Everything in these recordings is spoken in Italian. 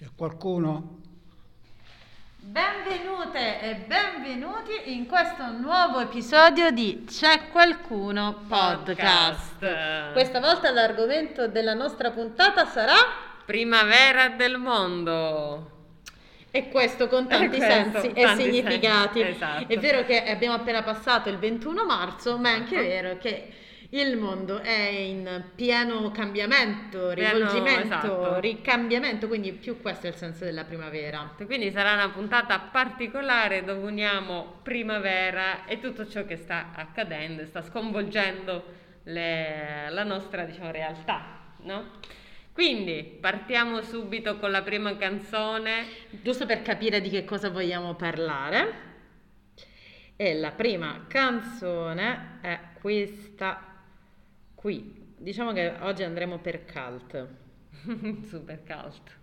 C'è qualcuno? Benvenute e benvenuti in questo nuovo episodio di C'è qualcuno podcast. Podcast. Questa volta l'argomento della nostra puntata sarà Primavera del mondo. e questo con tanti E questo, sensi e tanti significati. sensi, esatto. È vero che abbiamo appena passato il 21 marzo, ma è anche Esatto. vero che il mondo è in pieno cambiamento, rivolgimento, esatto. ricambiamento, quindi più questo è il senso della primavera. Quindi sarà una puntata particolare dove uniamo primavera e tutto ciò che sta accadendo sta sconvolgendo le- la nostra diciamo, realtà, no? Quindi partiamo subito con la prima canzone. Giusto per capire di che cosa vogliamo parlare. E la prima canzone è questa qui. Diciamo che oggi andremo per cult. Super cult.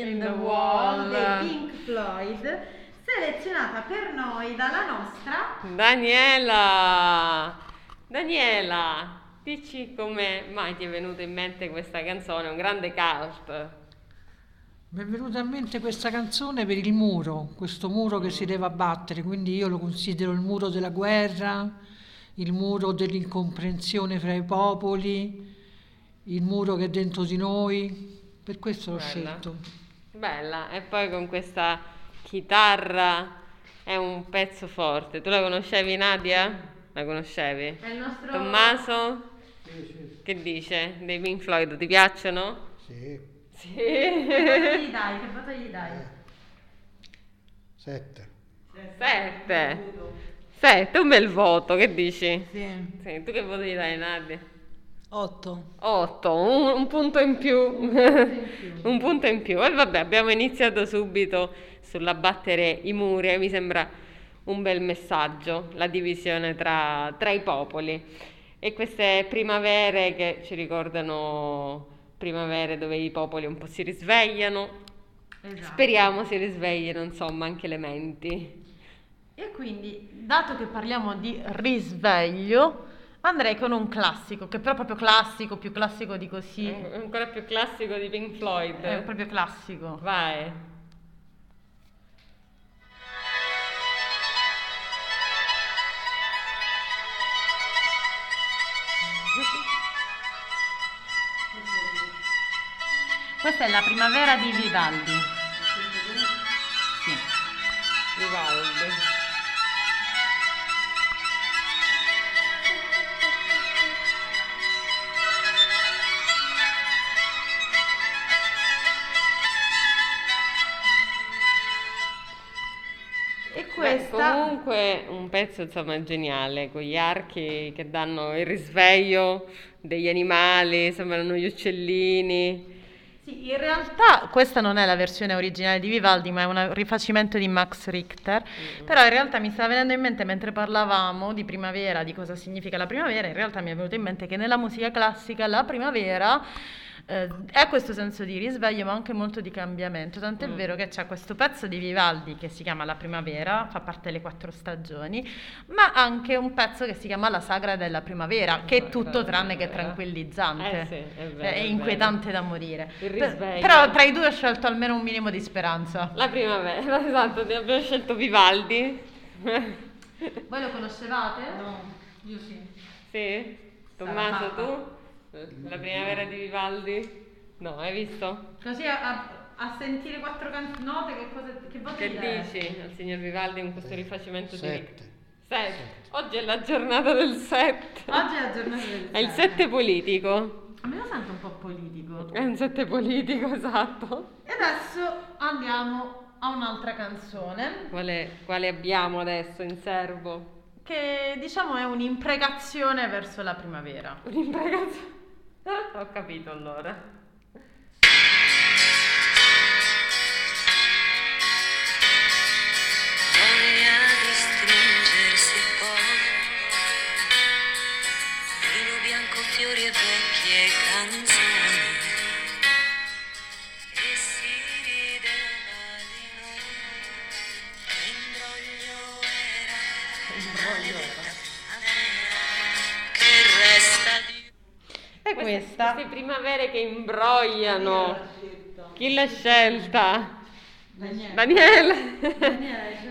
In, In the, the Wall Wall. dei Pink Floyd, selezionata per noi dalla nostra Daniela! Daniela, dici come mai ti è venuta in mente questa canzone, un grande cult. Mi è venuta in mente questa canzone per il muro, questo muro che si deve abbattere, quindi io lo considero il muro della guerra, il muro dell'incomprensione fra i popoli, il muro che è dentro di noi, per questo l'ho Bella. scelto. Bella, e poi con questa chitarra è un pezzo forte. Tu la conoscevi Nadia? La conoscevi? è il nostro Tommaso? Che dice? Dei Pink Floyd ti piacciono? Sì, Sì. Che voto gli dai? Che voto gli dai? sette. Sette. Sette, un bel voto, che dici? Sì. Sì, tu che voto gli dai Nadia? 8. 8, un, un punto in più. un punto in più. E vabbè, abbiamo iniziato subito sull'abbattere i muri e mi sembra un bel messaggio, la divisione tra, tra i popoli. E queste primavere che ci ricordano primavere dove i popoli un po' si risvegliano. Esatto. Speriamo si risvegliano, insomma, anche le menti. E quindi, dato che parliamo di risveglio, andrei con un classico, che però è proprio classico, più classico di così. È ancora più classico di Pink Floyd. È proprio classico. Vai. Questa è la primavera di Vivaldi. E Beh, questa comunque un pezzo insomma geniale, con gli archi che danno il risveglio degli animali, sembrano gli uccellini. Sì, in realtà questa non è la versione originale di Vivaldi, ma è un rifacimento di Max Richter. Però in realtà mi stava venendo in mente mentre parlavamo di primavera, di cosa significa la primavera, in realtà mi è venuto in mente che nella musica classica la primavera eh, è questo senso di risveglio, ma anche molto di cambiamento. Tant'è Mm. vero che c'è questo pezzo di Vivaldi che si chiama La primavera, fa parte delle quattro stagioni, ma anche un pezzo che si chiama La sagra della primavera, che è tutto tranne che tranquillizzante. Eh sì, è vero, è è inquietante da morire. Il risveglio. però tra i due ho scelto almeno un minimo di speranza. La primavera, esatto, abbiamo scelto Vivaldi. Voi lo conoscevate? No, io sì. Sì? Tommaso, tu? La primavera di Vivaldi? No, hai visto? Così a, a- a sentire quattro can- note che, cosa, che voto Che dici al signor Vivaldi con questo rifacimento di Sette. Sette. Oggi è la giornata del 7. Oggi è la giornata del È il sette. 7 politico. A me lo sento un po' politico. È un 7 politico, esatto. E adesso andiamo a un'altra canzone Quale, quale abbiamo adesso in serbo? che diciamo è un'imprecazione verso la primavera. Un'imprecazione. Ho capito allora. Fiori e vecchie canzoni Queste- questa? Queste primavere che imbrogliano. Chi l'ha scelta? Daniele.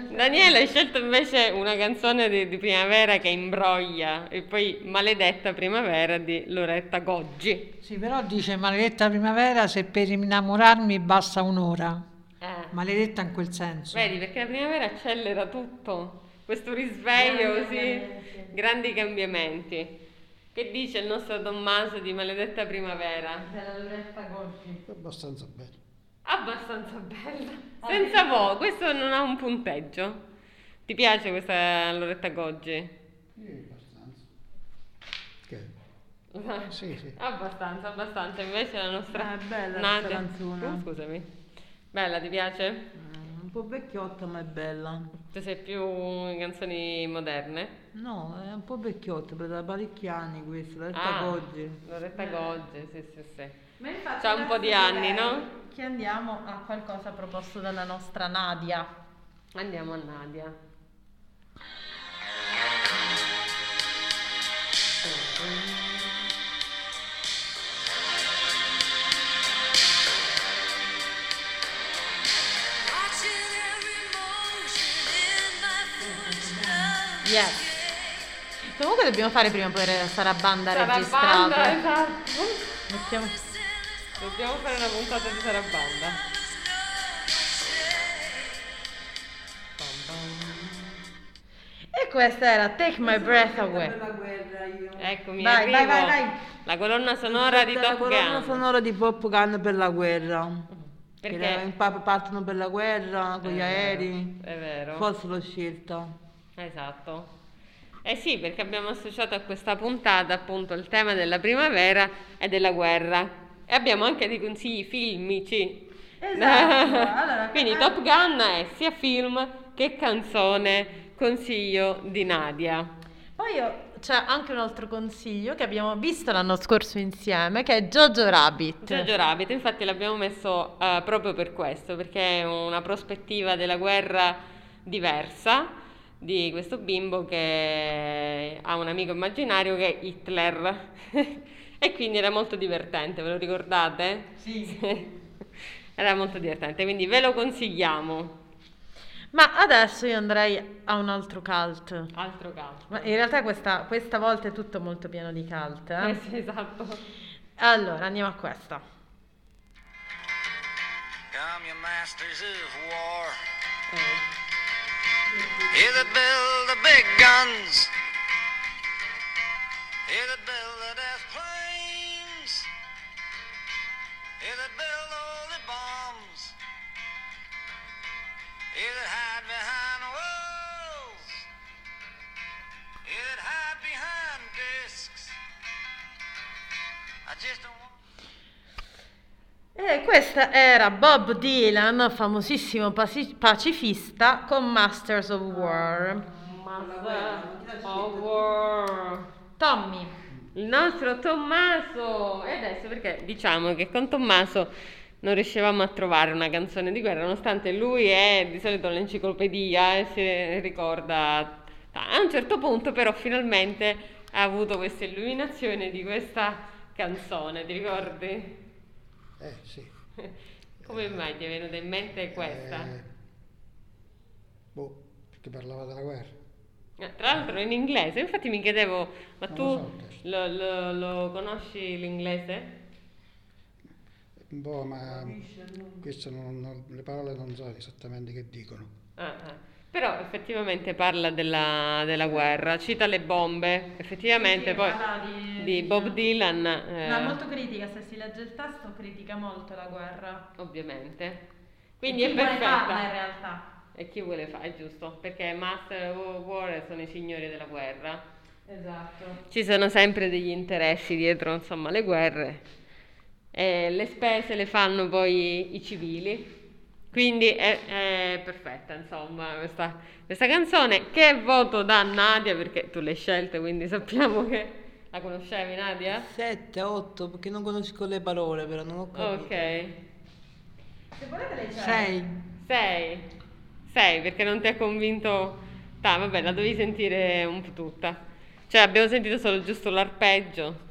Daniele hai scelto invece una canzone di, di primavera che imbroglia e poi Maledetta primavera di Loretta Goggi. Sì, però dice maledetta primavera se per innamorarmi basta un'ora. Maledetta in quel senso. Vedi, perché la primavera accelera tutto, questo risveglio così, grandi cambiamenti. Che dice il nostro Tommaso di Maledetta primavera? Abbastanza bello. Abbastanza bella, senza vo, questo non ha un punteggio. Ti piace questa Loretta Goggi? Sì, abbastanza. Che? Sì, sì. Abbastanza, abbastanza. Invece la nostra Ah, è bella Nadia- questa canzone. Uh, scusami. Bella, ti piace? Mm, Un po' vecchiotta ma è bella. Tu sei più in canzoni moderne? No, è un po' vecchiotta, per da parecchi anni questa, la Ah, oggi. Loretta Goggi, sì, sì, sì. Ma infatti C'ha un po' di anni, no? Che andiamo a qualcosa proposto dalla nostra Nadia. Andiamo a Nadia. Watching Yes. Comunque dobbiamo fare prima la Sarabanda Sarabanda, registrata. esatto. Mettiamo... Dobbiamo fare una puntata di Sarabanda. E questa era Take My Breath Away. Eccomi, Vai, arrivo. vai, vai, vai. La colonna sonora di la Top colonna Gun. sonora di Pop Gun per la guerra. Perché? Che partono per la guerra con gli aerei. È vero. Forse l'ho scelta. Esatto. Eh sì, perché abbiamo associato a questa puntata appunto il tema della primavera e della guerra. E abbiamo anche dei consigli filmici. Esatto. Allora, Quindi ah- Top Gun è sia film che canzone consiglio di Nadia. Poi io- c'è anche un altro consiglio che abbiamo visto l'anno scorso insieme, che è Jojo Rabbit. Jojo Rabbit, infatti l'abbiamo messo eh, proprio per questo, perché è una prospettiva della guerra diversa di questo bimbo che ha un amico immaginario che è Hitler e quindi era molto divertente, ve lo ricordate? Sì. Era molto divertente, quindi ve lo consigliamo. Ma adesso io andrei a un altro cult. Altro caso. Ma in realtà questa, questa volta è tutto molto pieno di cult. eh. Eh sì, esatto. Allora, andiamo a questa. Come you masters of war, Eh. You that build the big guns, you that build E questa era Bob Dylan, famosissimo paci- pacifista, con Masters of War. Master of War. Tommy, Il nostro Tommaso! E adesso perché diciamo che con Tommaso non riuscivamo a trovare una canzone di guerra, nonostante lui è di solito l'enciclopedia e si ricorda. A un certo punto, però, finalmente ha avuto questa illuminazione di questa canzone, ti ricordi? Eh, sì. Come mai ti è venuta in mente questa? Eh, boh, perché parlava della guerra. Eh, Tra l'altro in inglese, infatti mi chiedevo, ma Non tu lo so lo, lo- lo conosci l'inglese? Boh, ma questo non- non- le parole non so esattamente che dicono. Ah, ah. Però effettivamente parla della, della guerra, cita le bombe, effettivamente Sì, poi parla di- di Bob Dylan, eh, molto critica, se si legge il testo critica molto la guerra. ovviamente. Quindi E è chi vuole farla in perfetta. realtà. E chi vuole fare, è giusto, perché Master of War sono i signori della guerra. Esatto. Ci sono sempre degli interessi dietro, insomma, le guerre. E le spese le fanno poi i civili. Quindi è, è perfetta, insomma, questa, questa canzone. Che voto dà Nadia? Perché tu l'hai scelta, quindi sappiamo che la conoscevi, Nadia? 7, 8, perché non conosco le parole, però non ho capito. Ok. Se volete c'è. Sei. 6. 6 perché non ti ha convinto. Dai, vabbè, la dovevi sentire un po' tutta. Cioè, abbiamo sentito solo giusto l'arpeggio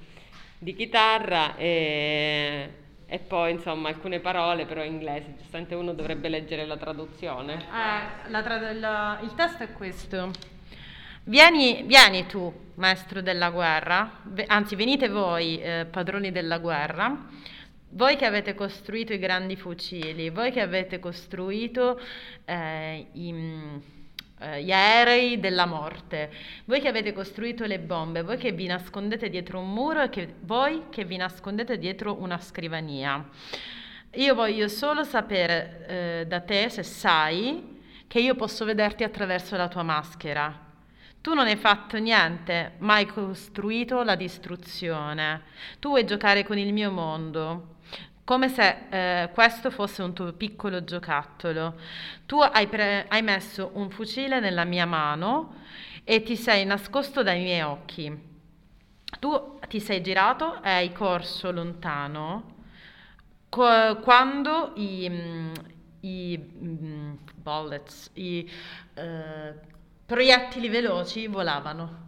di chitarra e, e poi, insomma, alcune parole però in inglese. Giustamente uno dovrebbe leggere la traduzione. Eh, la tra- la- il testo è questo. Vieni, vieni tu, maestro della guerra, anzi venite voi, eh, padroni della guerra, voi che avete costruito i grandi fucili, voi che avete costruito eh, i- gli aerei della morte, voi che avete costruito le bombe, voi che vi nascondete dietro un muro e che, voi che vi nascondete dietro una scrivania. Io voglio solo sapere eh, da te se sai che io posso vederti attraverso la tua maschera. Tu non hai fatto niente, ma hai costruito la distruzione. Tu vuoi giocare con il mio mondo, come se eh, questo fosse un tuo piccolo giocattolo. Tu hai, pre- hai messo un fucile nella mia mano e ti sei nascosto dai miei occhi. Tu ti sei girato e hai corso lontano Qu- quando i, mm, i, mm, bullets, i eh, proiettili veloci volavano.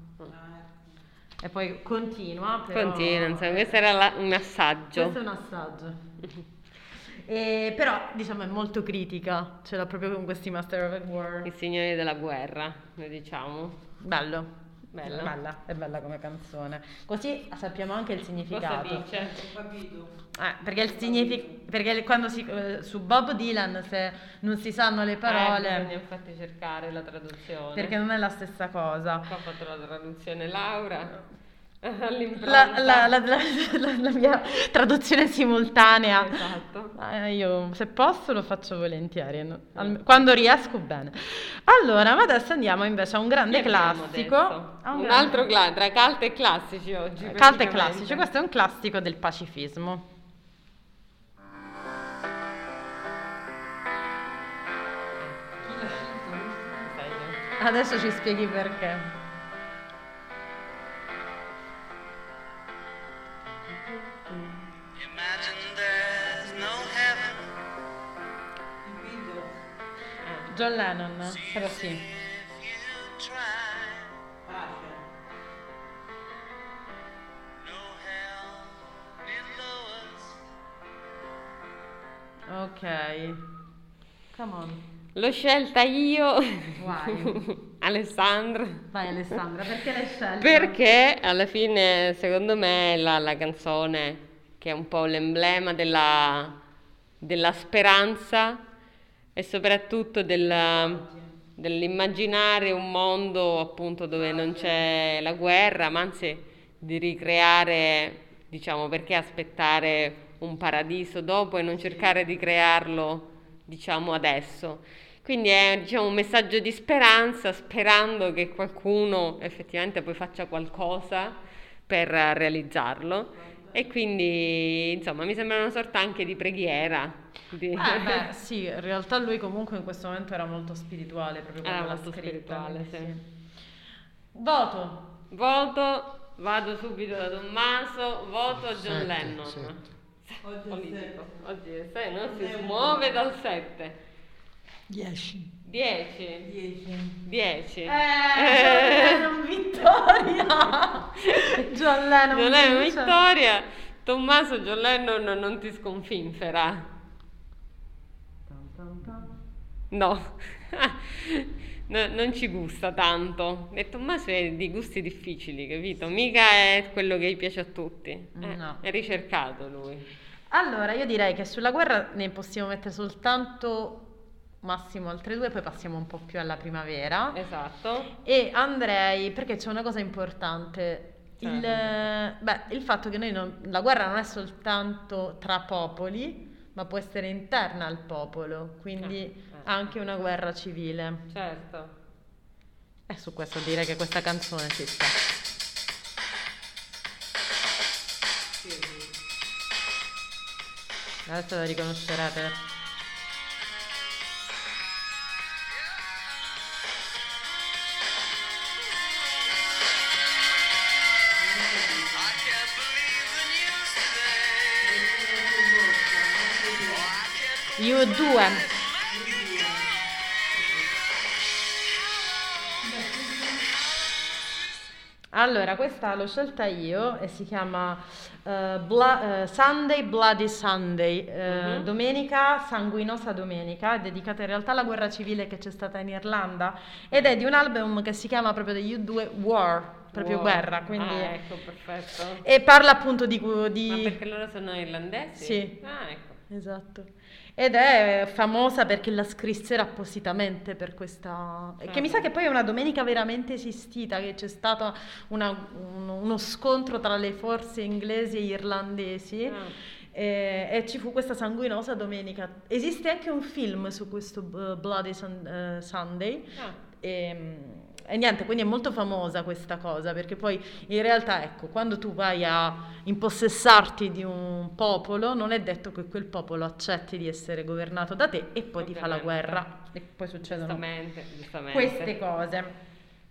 E poi continua. Però... Continua, insomma, questo era la- un assaggio. Questo è un assaggio. E, però diciamo è molto critica, ce l'ha proprio con questi Master of War. I signori della guerra, lo diciamo. Bello. Bello. È bella, è bella come canzone. Così sappiamo anche il Cosa significato. dice? Eh, perché il signific- perché quando si, eh, su Bob Dylan se non si sanno le Eh, bisogna parole, infatti cercare la traduzione. perché non è la stessa cosa. Qua ho fatto la traduzione Laura. La, la- la- la- mia traduzione simultanea. Esatto. Eh, io se posso lo faccio volentieri, no? Al- quando riesco bene. Allora, ma adesso andiamo invece a un grande classico. Un, grande- altro cla- tra cult e classici oggi. Cult e classici, questo è un classico del pacifismo. Adesso ci spieghi perché. John Lennon, però sì. Ok. Come on. L'ho scelta io. Alessandra, Vai Alessandra, perché l'hai scelta? perché alla fine secondo me è la, la canzone che è un po' l'emblema della, della speranza e soprattutto della- dell'immaginare un mondo appunto dove non c'è la guerra, ma anzi di ricreare, diciamo, perché aspettare un paradiso dopo e non cercare di crearlo, diciamo, adesso. Quindi è diciamo, un messaggio di speranza, sperando che qualcuno effettivamente poi faccia qualcosa per realizzarlo. E quindi, insomma, mi sembra una sorta anche di preghiera. di- Eh, beh, sì, in realtà lui comunque in questo momento era molto spirituale, proprio Era molto scritta, spirituale, quindi sì. Voto. Voto, vado subito da Tommaso, voto John Sette, Lennon. sette. Politico. Oggi è 6, non si smuove dal 7. 10. 10. 10. Eh, John Lennon vittoria! John Lennon John Lennon vittoria. Tommaso John Lennon non ti sconfinfera. No. No, non ci gusta tanto. E Tommaso è di gusti difficili, capito? Mica è quello che piace a tutti. Eh, No. È ricercato lui. Allora, io direi che sulla guerra ne possiamo mettere soltanto massimo altre due, poi passiamo un po' più alla primavera. Esatto. E andrei, perché c'è una cosa importante. Cioè, il, beh, il fatto che non, la guerra non è soltanto tra popoli, ma può essere interna al popolo, quindi eh, certo. anche una guerra civile. Certo. E su questo direi che questa canzone ci sta. Sì. Adesso la riconoscerete. Io due. Allora, questa l'ho scelta io e si chiama eh, Bla- eh, Sunday Bloody Sunday, eh, domenica sanguinosa domenica, dedicata in realtà alla guerra civile che c'è stata in Irlanda ed è di un album che si chiama proprio degli U2 War, proprio Wow. guerra, quindi... Ah, ecco, perfetto. E parla appunto di... di- Ma perché loro sono irlandesi? Sì. Ah, ecco. Esatto. Ed è famosa perché la scrissero appositamente per questa... Che mi sa che poi è una domenica veramente esistita, che c'è stato una- un- uno scontro tra le forze inglesi e irlandesi. Ah. E, e ci fu questa sanguinosa domenica. Esiste anche un film su questo uh, Bloody Sun- eh, Sunday. Ah. E, mm, e niente, quindi è molto famosa questa cosa, perché poi in realtà, ecco, quando tu vai a impossessarti di un popolo, non è detto che quel popolo accetti di essere governato da te e poi ti fa la guerra. E poi succedono Giustamente, giustamente. queste cose.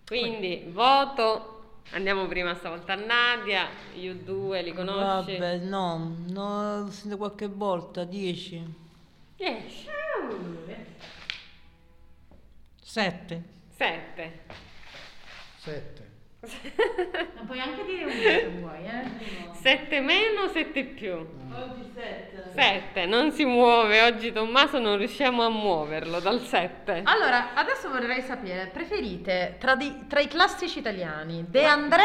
Quindi, voto. Andiamo prima stavolta a Nadia. Io due li conosci? Vabbè, no, no, l'ho sentito qualche volta, 10. 10. 7. 7. 7. Ma puoi anche dire un se vuoi, eh? 7 meno, 7 più. Oggi 7. 7. Non si muove. Oggi Tommaso non riusciamo a muoverlo dal 7. Allora, adesso vorrei sapere, preferite tra, di- tra i classici italiani De André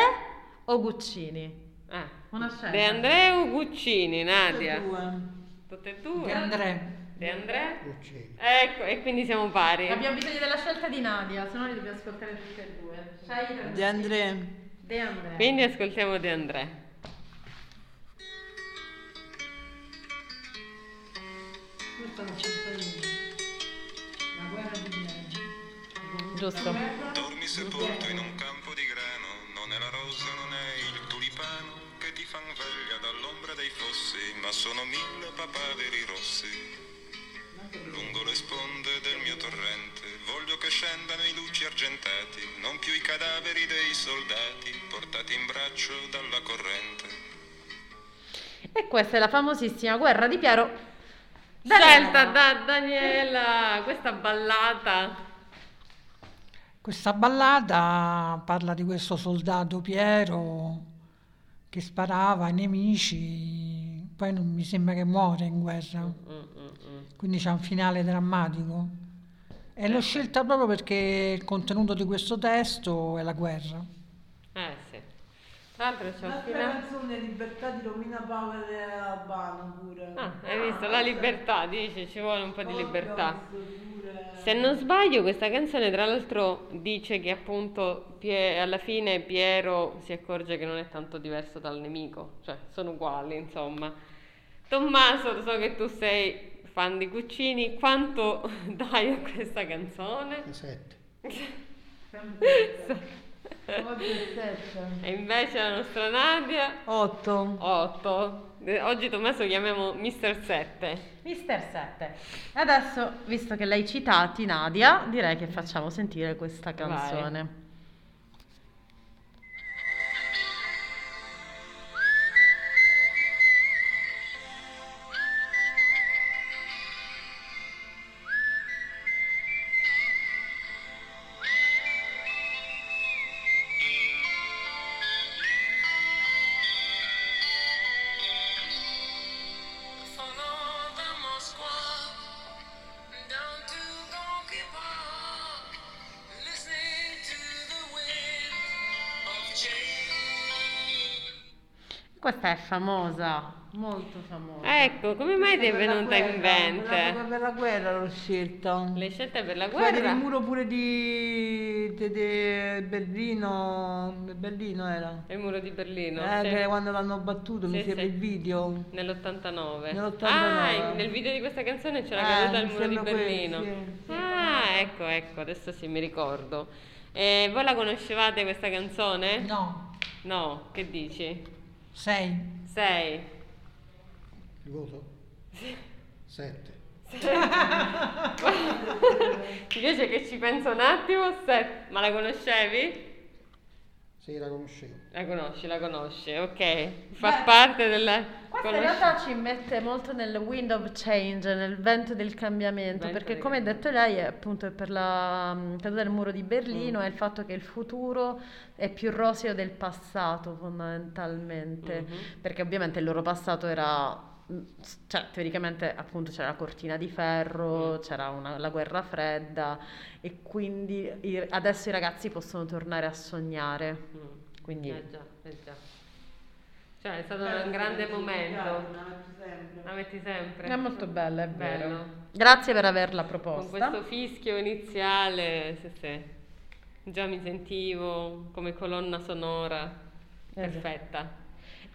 o Guccini? Eh. Una scelta. De Andreu Guccini, Nadia. Due. Tutte e due. Di Andrea. De André? Uccini. Ecco, e quindi siamo pari. Abbiamo bisogno della scelta di Nadia, se no li dobbiamo ascoltare tutte e due. Scegli tra- De André. De André. Quindi ascoltiamo De André. Questa l'ho scelta io. La guerra di Viene. Giusto. Dormi sepolto in un campo di grano, non è la rosa, non è il tulipano che ti fan veglia dall'ombra dei fossi, ma sono mille papaveri rossi. Più i cadaveri dei soldati portati in braccio dalla corrente. E questa è la famosissima guerra di Piero. Scelta da Daniela, questa ballata. Questa ballata parla di questo soldato Piero che sparava ai nemici, poi non mi sembra che muore in guerra, Mm, quindi c'è un finale drammatico. E l'ho scelta proprio perché il contenuto di questo testo è la guerra. Eh sì. Tra l'altro c'è L'altra finale. canzone Libertà di Romina Power e Albano pure. Ah, hai visto? La libertà, dice, ci vuole un po' di libertà. Se non sbaglio, questa canzone tra l'altro dice che appunto Pie- alla fine Piero si accorge che non è tanto diverso dal nemico, cioè sono uguali, insomma. Tommaso, so che tu sei fan di Cuccini, quanto dai a questa canzone? 7. Oggi è 7. E invece la nostra Nadia 8. 8. Oggi Tommaso chiamiamo Mister 7. Mister 7. Adesso, visto che l'hai citati, Nadia, direi che facciamo sentire questa canzone. Sono Questa è famosa, molto famosa. Ecco, come mai ti è venuta in mente? Per la guerra l'ho scelta. Le scelte per la Poi del guerra? muro pure di, di, di Berlino, Berlino era. Il muro di Berlino. Eh, sì. che quando l'hanno battuto, mi Sì, sembra sì. il video. Nell'89. Nell'89. Ah, nel video di questa canzone c'era Eh, caduta il mi muro di Berlino. quello, sì, sì. Ah, ecco, ecco, adesso sì mi ricordo. E voi la conoscevate questa canzone? No, No, che dici? 6. Sei. Il voto? Sette. Invece che ci penso un attimo, se- ma la conoscevi? Sì, la conoscevo. La conosci, la conosci, ok. Fa parte della... Questo in conosci- realtà ci mette molto nel wind of change, nel vento del cambiamento, Vento perché del come ha detto lei, è appunto per la mm, caduta del muro di Mm. Berlino è il fatto che il futuro è più roseo del passato fondamentalmente, Mhm. perché ovviamente il loro passato era mm, cioè teoricamente appunto c'era la cortina di Mm. ferro, c'era una- la guerra fredda e quindi i- adesso i ragazzi possono tornare a sognare. Mm. Quindi Eh già, eh già. Cioè è stato un grande momento. La metti sempre. È molto bella, è Bello. vero. Grazie per averla Con proposta. questo fischio iniziale, sì, sì. Già mi sentivo come colonna sonora Eh già.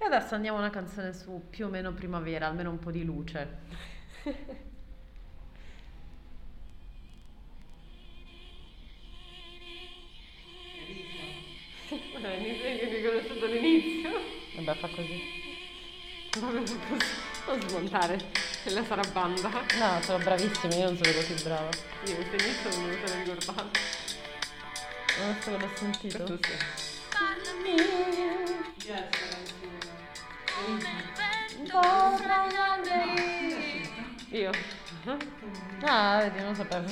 E adesso andiamo a una canzone su più o meno primavera, almeno un po' di luce. Eh, mi sa che ho riconosciuto l'inizio. Vabbè, fa così. Vabbè, non posso non smontare la sarabanda. No, sono bravissima, io non sono così brava. Io questo inizio non me lo sono ricordato. Non so che l'ho sentito. Io? Ah, vedi, non lo sapevo.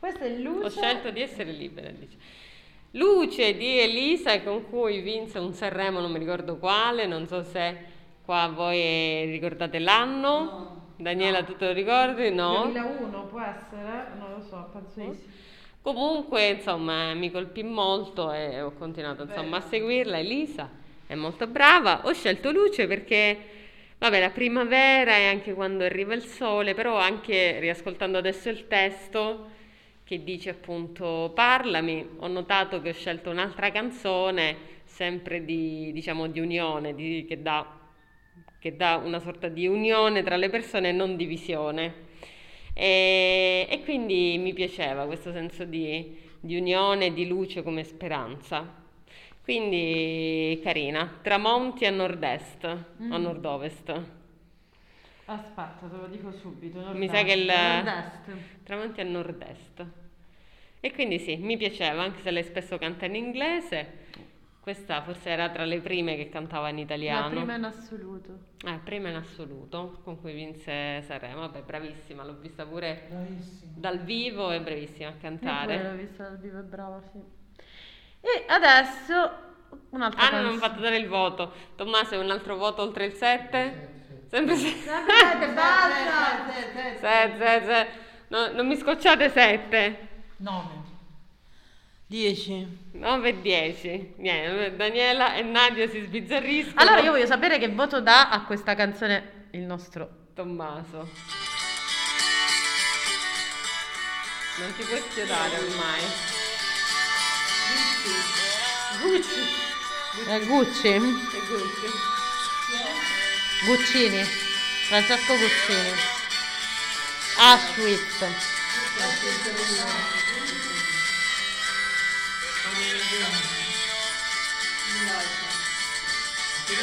Questa è luce. Ho scelto di essere libera, dice. Luce di Elisa con cui vinse un Sanremo, non mi ricordo quale, non so se qua voi ricordate l'anno. Daniela, tu te lo ricordi? No? 2001 può essere? Non lo so, penso di sì. Comunque, insomma, mi colpì molto e ho continuato insomma, a seguirla. Elisa è molto brava. Ho scelto Luce perché, vabbè, la primavera è anche quando arriva il sole, però anche riascoltando adesso il testo che dice appunto parlami, ho notato che ho scelto un'altra canzone sempre di, diciamo, di unione, di- che dà che dà una sorta di unione tra le persone e non divisione. E, e quindi mi piaceva questo senso di, di unione, di luce come speranza. Quindi carina, tramonti a nord-est o nord-ovest. Aspetta, te lo dico subito. Mi sa che il Nord-est. tramonti a nord-est. E quindi sì, mi piaceva, anche se lei spesso canta in inglese. Questa forse era tra le prime che cantava in La italiano. prima in assoluto. Eh, prima in assoluto, con cui vinse Sanremo. Vabbè, bravissima, l'ho vista pure Bravissimo. dal vivo, è bravissima a Io cantare. l'ho vista dal vivo, è brava, sì. E adesso un'altra Ah, non ho fatto dare il voto. Tommaso, un altro voto oltre il 7? Sempre 7. Sempre basta! 7, non mi scocciate 7. 9. 10. 9 e 10. Niente, Daniela e Nadia si sbizzarriscono. Allora io voglio sapere che voto dà a questa canzone il nostro Tommaso. Non ti puoi schiodare ormai. Gucci. eh, Gucci. E Gucci. Guccini. Francesco Guccini. Auschwitz. 不要穿，不要穿，不要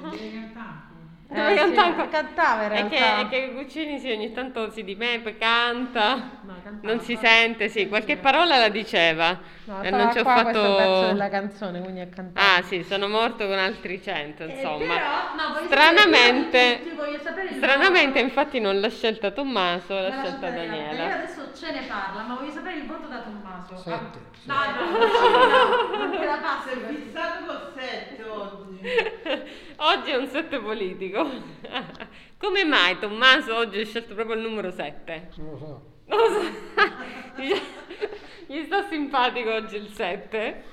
穿，直接穿大裤。Dove Eh, canta sì, cantava in È che, realtà. è che Guccini sì, ogni tanto si dimepe, canta, No, cantava. non si sente, sì, qualche parola la diceva. No, e non ci ho qua questo pezzo fatto... della canzone, quindi ha cantato. Ah sì, sono morto con altri cento, insomma. Eh, però, no, stranamente, sapere- io voglio sapere il stranamente infatti non l'ha scelta Tommaso, l'ha scelta Daniela. Io Daniela. adesso ce ne parla, ma voglio sapere il voto da Tommaso. Sette. No, no, no, no, non te la passo. Sei fissato col 7 oggi. Oggi è un 7 politico. Come mai Tommaso oggi ha scelto proprio il numero 7? Non lo so. Non lo so. Gli sta simpatico oggi il 7.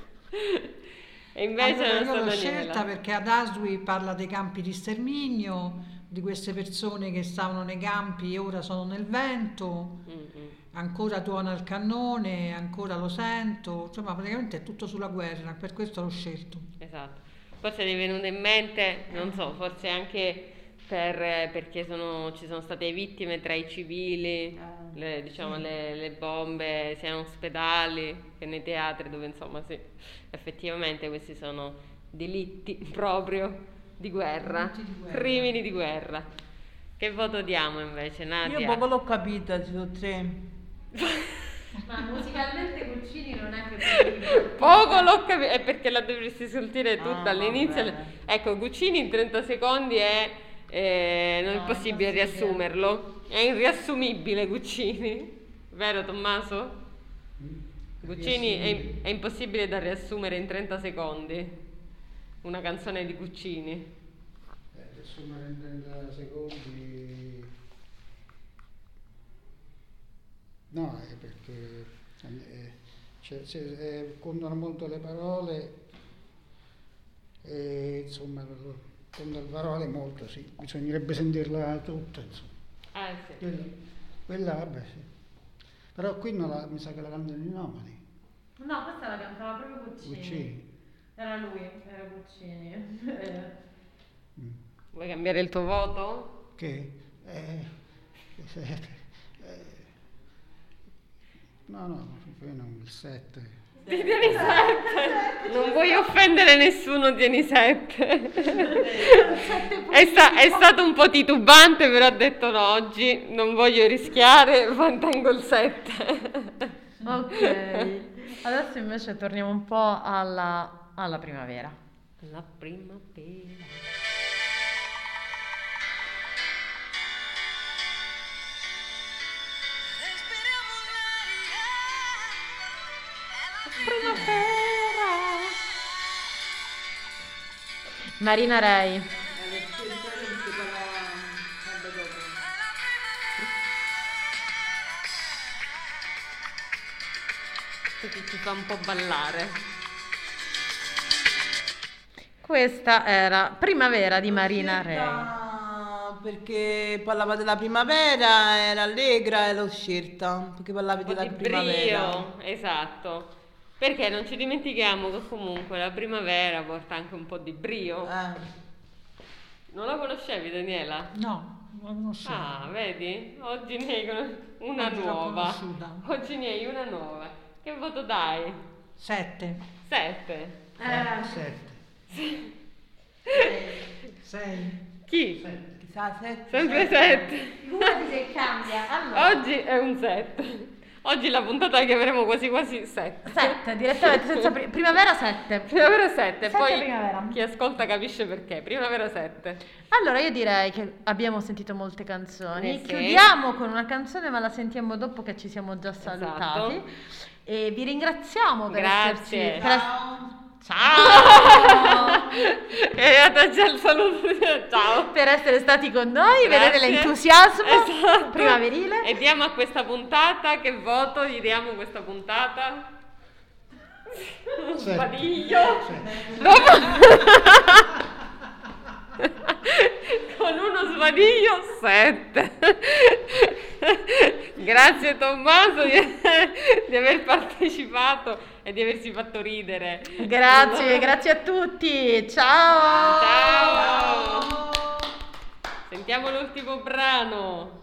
E invece Allora, non l'ho scelta perché ad Asui parla dei campi di sterminio, di queste persone che stavano nei campi e ora sono nel vento, Mm, mm. ancora tuona il cannone, ancora lo sento, insomma praticamente è tutto sulla guerra, per questo l'ho scelto. Esatto. Forse ti è venuto in mente, non so, forse anche per- perché sono- ci sono state vittime tra i civili, le, diciamo, le, le bombe sia in ospedali che nei teatri dove insomma sì, effettivamente questi sono delitti proprio di guerra, di guerra. crimini di guerra. Che voto diamo invece, Nadia? Io poco l'ho capita, ci sono tre. Ma musicalmente Guccini non è che Poco l'ho capito, è perché la dovresti sentire tutta Ah, all'inizio. vabbè. Ecco, Guccini in 30 secondi è, eh, non No, è possibile impossibile. riassumerlo. È irriassumibile Guccini, vero Tommaso? Guccini è, è impossibile da riassumere in 30 secondi. Una canzone di Guccini. Eh, riassumere in 30 secondi. No, è perché eh, c'è- c'è- eh, contano molto le parole e insomma contano le parole molto, sì. Bisognerebbe sentirla tutta, insomma. Eh sì. Quella, quella, vabbè, sì. Però qui non la, mi sa che la cantano i nomadi, No, questa la cantava proprio Guccini. Guccini. Era lui, era Guccini. Eh, Mm. Vuoi cambiare il tuo voto? Che? Eh, eh, eh, no, no, non il 7. Ti tieni sette. Non vuoi offendere nessuno, tieni sette. È, sta- è stato un po' titubante, però ha detto no, oggi non voglio rischiare, mantengo il 7. Ok, adesso invece torniamo un po' alla, alla primavera. La primavera. Marina Rei. Così ci fa un po' ballare. Questa era Primavera di Marina Rei. Perché parlava della primavera, era allegra e l'ho scelta, perché po' della di primavera. brio, esatto. Perché non ci dimentichiamo che comunque la primavera porta anche un po' di brio. Eh. Non la conoscevi Daniela? No, non lo so. Ah, vedi? Oggi ne hai una Oggi nuova. Oggi ne hai una nuova. Che voto dai? Sette. Sette. Eh, 7. Sei. Chi? Chissà, sette. Sempre sette. Figurati se cambia. Allora, Oggi è un sette. Oggi la puntata la chiameremo quasi quasi sette. 7 direttamente senza pri- primavera 7. Primavera 7, Sette poi primavera. chi ascolta capisce perché. Primavera 7. Allora io direi che abbiamo sentito molte canzoni. Eh sì. Chiudiamo con una canzone, ma la sentiamo dopo che ci siamo già Esatto. salutati. E vi ringraziamo per Grazie. esserci. per Ciao! e adesso il saluto. Ciao! per essere stati con noi, vedete Grazie. l'entusiasmo Esatto. primaverile. E diamo a questa puntata, che voto gli diamo a questa puntata? Un Sette. sbadiglio. Sette. Dopo- Con uno sbadiglio 7. Grazie Tommaso di, di aver partecipato e di aversi fatto ridere. Grazie, grazie a tutti. Ciao. Ciao! Sentiamo l'ultimo brano.